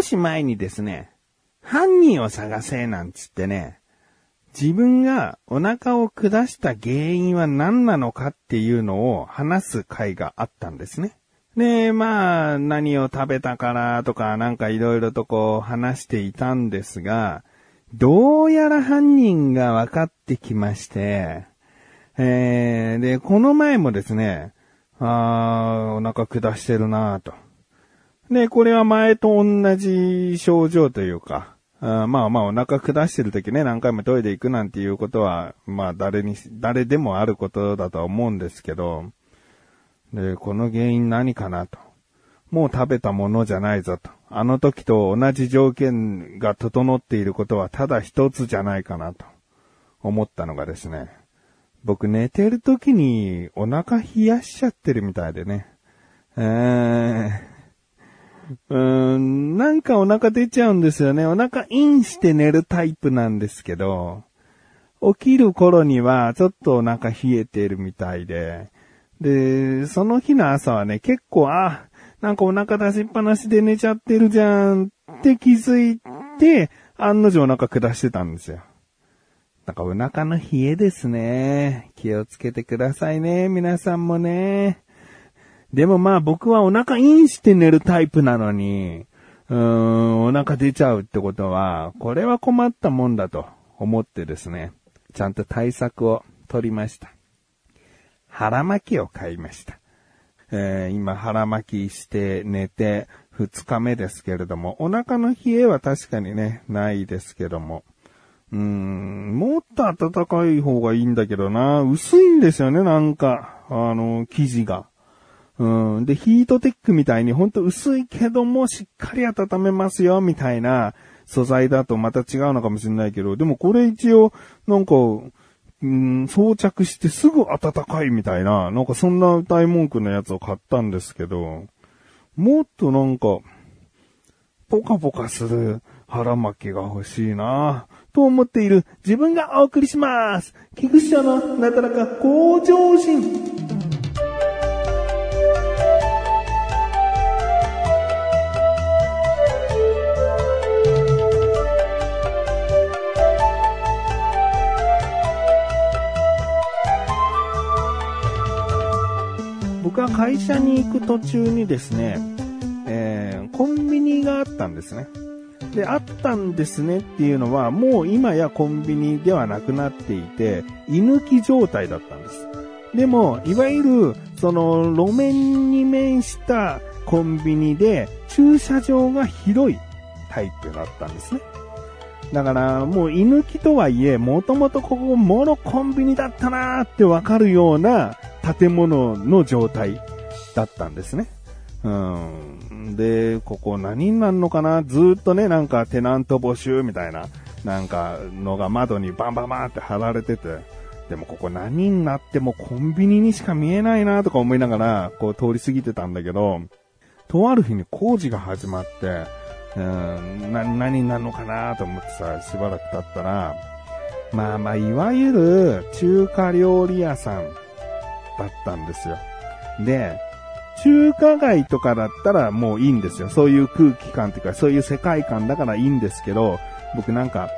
少し前にですね、犯人を探せなんつってね、自分がお腹を下した原因は何なのかっていうのを話す回があったんですね。で、まあ、何を食べたからとかなんかいろいろとこう話していたんですが、どうやら犯人が分かってきまして、えー、で、この前もですね、あー、お腹下してるなぁと。で、これは前と同じ症状というか、あまあまあお腹下してる時ね、何回もトイレ行くなんていうことは、まあ誰に、誰でもあることだとは思うんですけど、で、この原因何かなと。もう食べたものじゃないぞと。あの時と同じ条件が整っていることはただ一つじゃないかなと思ったのがですね。僕寝てる時にお腹冷やしちゃってるみたいでね。えー、うーん、なんかお腹出ちゃうんですよね。お腹インして寝るタイプなんですけど、起きる頃にはちょっとお腹冷えてるみたいで、で、その日の朝はね、結構、あ、なんかお腹出しっぱなしで寝ちゃってるじゃんって気づいて、案の定お腹下してたんですよ。なんかお腹の冷えですね。気をつけてくださいね、皆さんもね。でもまあ僕はお腹インして寝るタイプなのに、うーん、お腹出ちゃうってことは、これは困ったもんだと思ってですね、ちゃんと対策を取りました。腹巻きを買いました。えー、今腹巻きして寝て2日目ですけれども、お腹の冷えは確かにね、ないですけども。うーん、もっと暖かい方がいいんだけどな。薄いんですよね、なんか。あの、生地が。うん。で、ヒートテックみたいにほんと薄いけどもしっかり温めますよ、みたいな素材だとまた違うのかもしれないけど、でもこれ一応、なんか、うん、装着してすぐ暖かいみたいな、なんかそんな歌い文句のやつを買ったんですけど、もっとなんか、ポカポカする腹巻きが欲しいなと思っている自分がお送りします。菊池社のなだらか向上心。僕は会社に行く途中にですね、えー、コンビニがあったんですね。で、あったんですねっていうのは、もう今やコンビニではなくなっていて、居抜き状態だったんです。でも、いわゆる、その、路面に面したコンビニで、駐車場が広いタイプだったんですね。だから、もう居抜きとはいえ、もともとここ、モノコンビニだったなーってわかるような建物の状態だったんですね。うん。で、ここ何になるのかな？ずっとね、なんかテナント募集みたいな、なんかのが窓にバンバンバンって貼られてて、でもここ何になってもコンビニにしか見えないなとか思いながら、こう通り過ぎてたんだけど、とある日に工事が始まって、うん、な、何になるのかなと思ってさ、しばらく経ったら、まあまあ、いわゆる中華料理屋さんだったんですよ。で、中華街とかだったらもういいんですよ。そういう空気感というか、そういう世界観だからいいんですけど、僕なんか、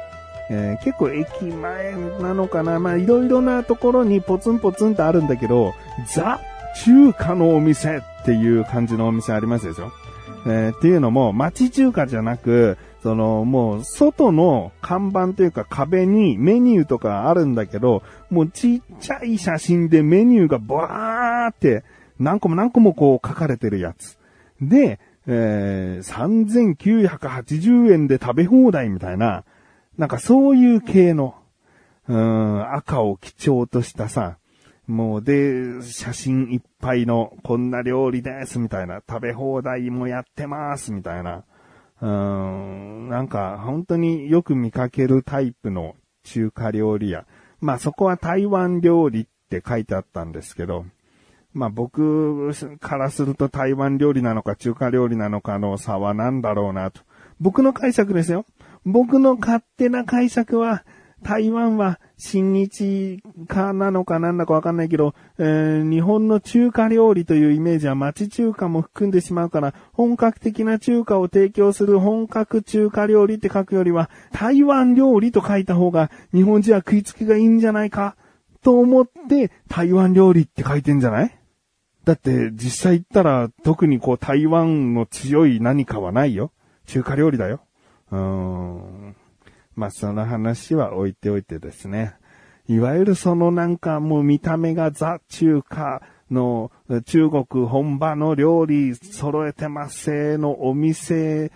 えー、結構駅前なのかなまあいろいろなところにポツンポツンとあるんだけど、ザ中華のお店っていう感じのお店ありますでしょ？えー、っていうのも、町中華じゃなく、その、もう、外の看板というか壁にメニューとかあるんだけど、もうちっちゃい写真でメニューがバーって、何個も何個もこう書かれてるやつ。で、えー、3980円で食べ放題みたいな、なんかそういう系の、うん、赤を基調としたさ、もうで、写真いっぱいの、こんな料理です、みたいな、食べ放題もやってます、みたいな。うん、なんか、本当によく見かけるタイプの中華料理屋。まあそこは台湾料理って書いてあったんですけど、まあ僕からすると台湾料理なのか中華料理なのかの差は何だろうなと。僕の解釈ですよ。僕の勝手な解釈は、台湾は新日かなのかなんだかわかんないけど、えー、日本の中華料理というイメージは町中華も含んでしまうから、本格的な中華を提供する本格中華料理って書くよりは、台湾料理と書いた方が日本人は食いつきがいいんじゃないかと思って、台湾料理って書いてんじゃない？だって実際言ったら特にこう台湾の強い何かはないよ。中華料理だよ。うーん。まあ、その話は置いておいてですね。いわゆるそのなんかもう見た目がザ中華の中国本場の料理揃えてますせのお店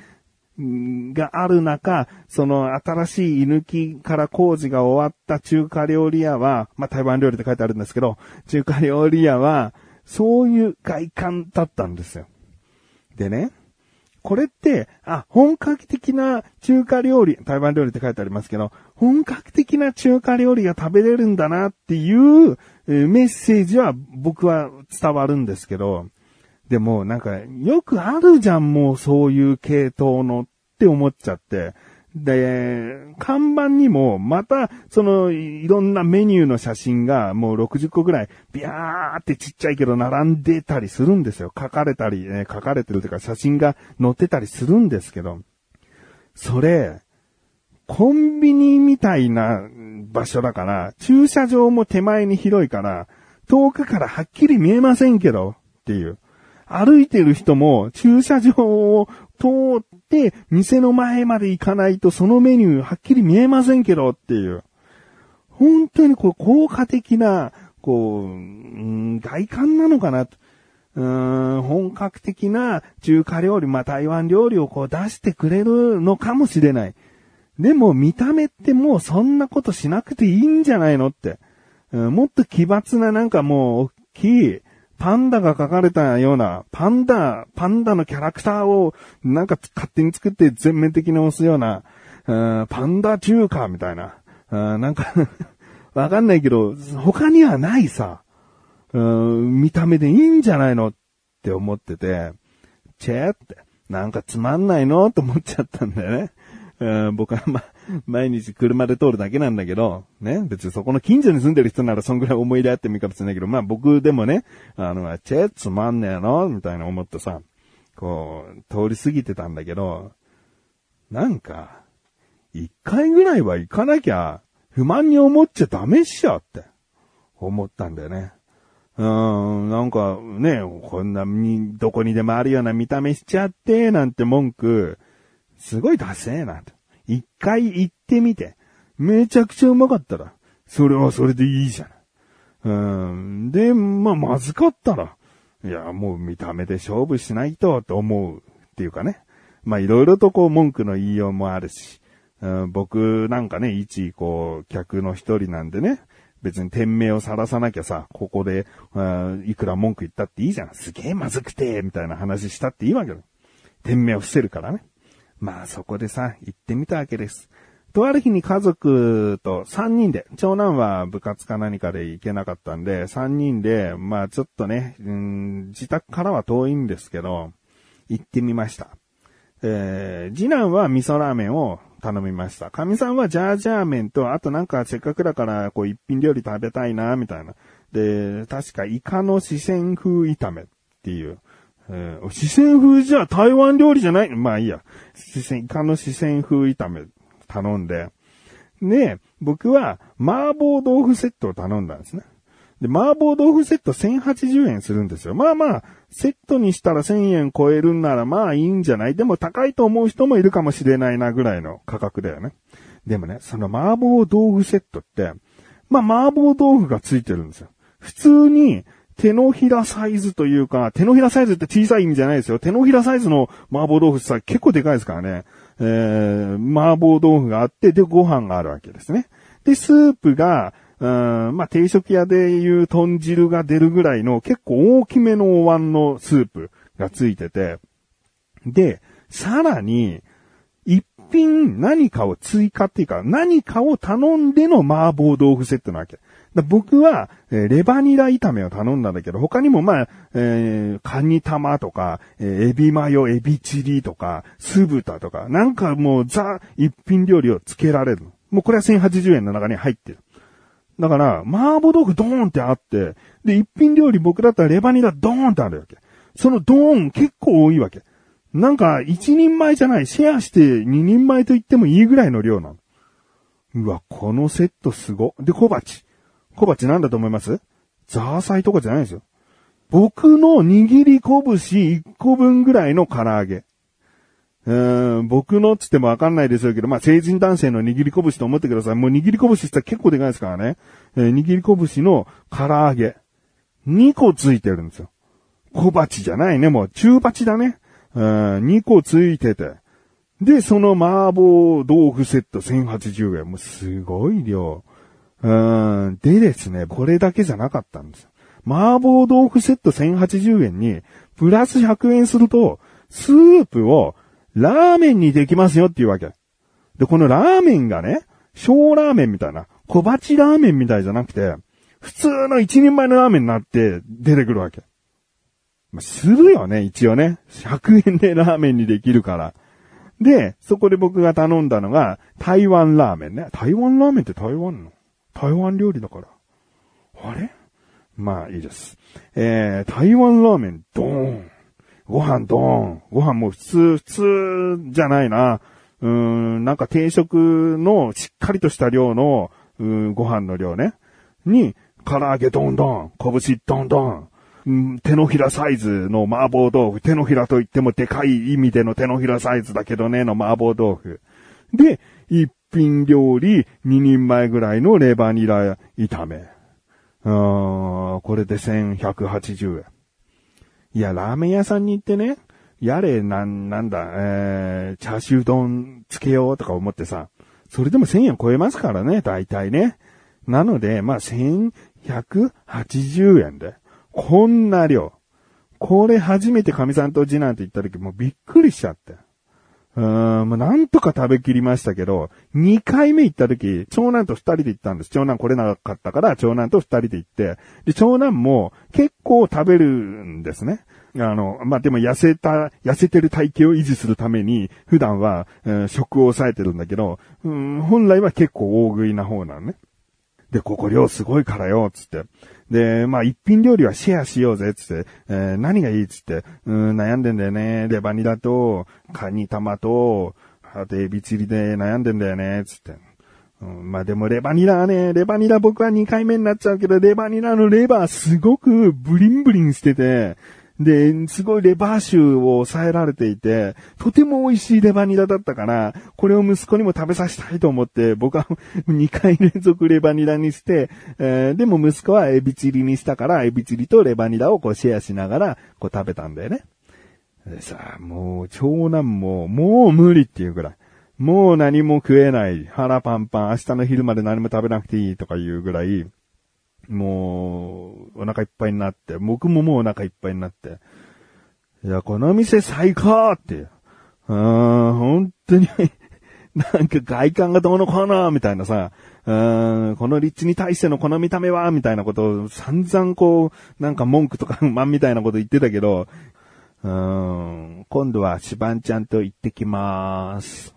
がある中、その新しい居抜きから工事が終わった中華料理屋は、まあ台湾料理って書いてあるんですけど、中華料理屋は、そういう外観だったんですよ。でね、これって、あ、本格的な中華料理、台湾料理って書いてありますけど、本格的な中華料理が食べれるんだなっていう、メッセージは僕は伝わるんですけど、でもなんかよくあるじゃん、もうそういう系統のって思っちゃって、で、看板にも、また、その、いろんなメニューの写真が、もう60個ぐらい、ビャーってちっちゃいけど並んでたりするんですよ。書かれたり、ね、書かれてるというか、写真が載ってたりするんですけど、それ、コンビニみたいな場所だから、駐車場も手前に広いから、遠くからはっきり見えませんけど、っていう。歩いてる人も駐車場を通って、店の前まで行かないとそのメニューはっきり見えませんけどっていう。本当にこう効果的な、こう、うん、外観なのかなと。うん、本格的な中華料理、まあ、台湾料理をこう出してくれるのかもしれない。でも見た目ってもうそんなことしなくていいんじゃないのって。うん、もっと奇抜ななんかもう大きい、パンダが描かれたような、パンダ、パンダのキャラクターをなんか勝手に作って全面的に押すような、うパンダ中華みたいな、うなんか わかんないけど、他にはないさ、う見た目でいいんじゃないの？って思ってて、チェって、なんかつまんないの？と思っちゃったんだよね。うん、僕はま、毎日車で通るだけなんだけど、ね、別にそこの近所に住んでる人ならそんぐらい思い入れあってもいいかもしれないけど、まあ僕でもね、あの、チェつまんねえのみたいな思ってさ、こう、通り過ぎてたんだけど、なんか、一回ぐらいは行かなきゃ、不満に思っちゃダメっしょって、思ったんだよね。うん、なんかね、こんなに、どこにでもあるような見た目しちゃって、なんて文句、すごいダセーなと。一回行ってみて、めちゃくちゃうまかったら、それはそれでいいじゃない。うん。で、まあ、まずかったら、いや、もう見た目で勝負しないと、と思うっていうかね。まあ、いろいろとこう文句の言いようもあるし、うん、僕なんかね、一、こう、客の一人なんでね、別に店名を晒さなきゃさ、ここで、いくら文句言ったっていいじゃん。すげえまずくて、みたいな話したっていいわけだ。店名を伏せるからね。まあそこでさ、行ってみたわけです。とある日に家族と3人で、長男は部活か何かで行けなかったんで、3人で、まあちょっとね、うん、自宅からは遠いんですけど、行ってみました。えー、次男は味噌ラーメンを頼みました。神さんはジャージャー麺と、あとなんかせっかくだからこう一品料理食べたいな、みたいな。で、確かイカの四川風炒めっていう、えー、四川風じゃ台湾料理じゃない？まあいいや。四川、イカの四川風炒め頼んで、で、僕は麻婆豆腐セットを頼んだんですね。で、麻婆豆腐セット1080円するんですよ。まあまあ、セットにしたら1000円超えるんならまあいいんじゃない？でも高いと思う人もいるかもしれないなぐらいの価格だよね。でもね、その麻婆豆腐セットって、まあ麻婆豆腐がついてるんですよ。普通に手のひらサイズというか、手のひらサイズって小さい意味じゃないですよ。手のひらサイズの麻婆豆腐さ、結構でかいですからね。えー、麻婆豆腐があって、で、ご飯があるわけですね。で、スープが、うん、まあ、定食屋でいう豚汁が出るぐらいの結構大きめのお椀のスープがついてて、で、さらに、一品何かを追加っていうか、何かを頼んでの麻婆豆腐セットなわけ。僕は、え、レバニラ炒めを頼んだんだけど、他にもまあ、えー、カニ玉とか、えー、エビマヨ、エビチリとか、酢豚とか、なんかもうザ一品料理をつけられる。もうこれは1080円の中に入ってる。だから、麻婆豆腐ドーンってあって、で、一品料理僕だったらレバニラドーンってあるわけ。そのドーン結構多いわけ。なんか、一人前じゃない、シェアして二人前と言ってもいいぐらいの量なの。うわ、このセットすご。で、小鉢。小鉢なんだと思います？ザーサイとかじゃないですよ。僕の握り拳1個分ぐらいの唐揚げ。うーん、僕のつってもわかんないでしょうけど、まあ、成人男性の握り拳と思ってください。もう握り拳って言ったら結構でかいですからね。えー握り拳の唐揚げ。2個ついてるんですよ。小鉢じゃないね、もう中鉢だね。うん、2個ついてて。で、その麻婆豆腐セット1080円。もうすごい量。うん、でですね、これだけじゃなかったんですよ。麻婆豆腐セット1080円に、プラス100円すると、スープをラーメンにできますよっていうわけ。で、このラーメンがね、小ラーメンみたいな、小鉢ラーメンみたいじゃなくて、普通の一人前のラーメンになって出てくるわけ。まあ、するよね、一応ね。100円でラーメンにできるから。で、そこで僕が頼んだのが、台湾ラーメンね。台湾ラーメンって台湾の？台湾料理だから。あれ？まあいいです。えー、台湾ラーメン、ドーン。ご飯ドーン。ご飯も普通、普通じゃないな。うーん、なんか定食のしっかりとした量の、うん、ご飯の量ね。に、唐揚げドンドン、拳ドンドン。うん手のひらサイズの麻婆豆腐。手のひらといってもでかい意味での手のひらサイズだけどね、の麻婆豆腐。で、一品料理2人前ぐらいのレバニラ炒め。うーん、これで1180円。いや、ラーメン屋さんに行ってね、やれ、なん、なんだ、えー、チャーシュー丼つけようとか思ってさ、それでも1000円超えますからね、大体ね。なので、まあ、1180円で、こんな量。これ初めて神さんと次男って言った時もうびっくりしちゃって。うーん、まあ、なんとか食べきりましたけど、2回目行った時、長男と2人で行ったんです。長男来れなかったから、長男と2人で行って、で、長男も結構食べるんですね。あの、まあ、でも痩せた、痩せてる体型を維持するために、普段は、えー食を抑えてるんだけど、うん、本来は結構大食いな方なのね。で、ここ量すごいからよ、つって。で、まあ、一品料理はシェアしようぜ、つって。えー何がいいつって。うん、悩んでんだよね。レバニラと、カニ玉と、あとエビチリで悩んでんだよね、つって。うん、まあでもレバニラはね、レバニラ僕は2回目になっちゃうけど、レバニラのレバーすごくブリンブリンしてて、で、すごいレバー臭を抑えられていて、とても美味しいレバニラだったから、これを息子にも食べさせたいと思って、僕は 2回連続レバニラにして、えーでも息子はエビチリにしたから、エビチリとレバニラをこうシェアしながら、こう食べたんだよね。でさ、もう、長男も、もう無理っていうぐらい。もう何も食えない。腹パンパン。明日の昼まで何も食べなくていいとかいうぐらい、もう、お腹いっぱいになって、僕ももうお腹いっぱいになって。いや、この店最高ってう。ーん、本当に、なんか外観がどうのこうの、みたいなさ、うーん、この立地に対してのこの見た目は、みたいなことを散々こう、なんか文句とか 不満みたいなこと言ってたけど、うん、今度はシバンちゃんと行ってきまーす。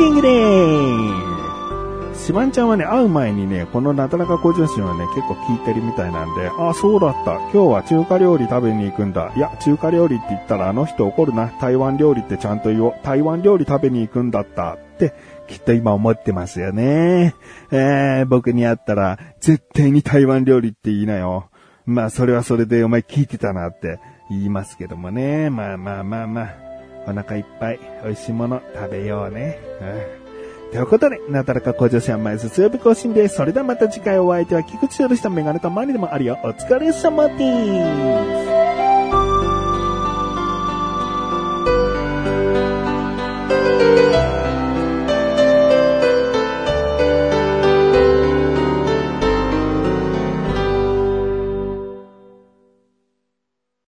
ディングでーす。シバンちゃんはね、会う前にね、このなだらか向上心はね、結構聞いてるみたいなんで、あ、そうだった。今日は中華料理食べに行くんだ。いや、中華料理って言ったらあの人怒るな。台湾料理ってちゃんと言おう。台湾料理食べに行くんだった。って、きっと今思ってますよね。えー、僕に会ったら、絶対に台湾料理って言いなよ。まあ、それはそれでお前聞いてたなって言いますけどもね。まあまあまあまあ。お腹いっぱい美味しいもの食べようね。うんということで、なだらか向上心は毎日曜日更新です。それではまた次回お相手は菊池よりしたメガネとマリでもあるよ。お疲れ様です。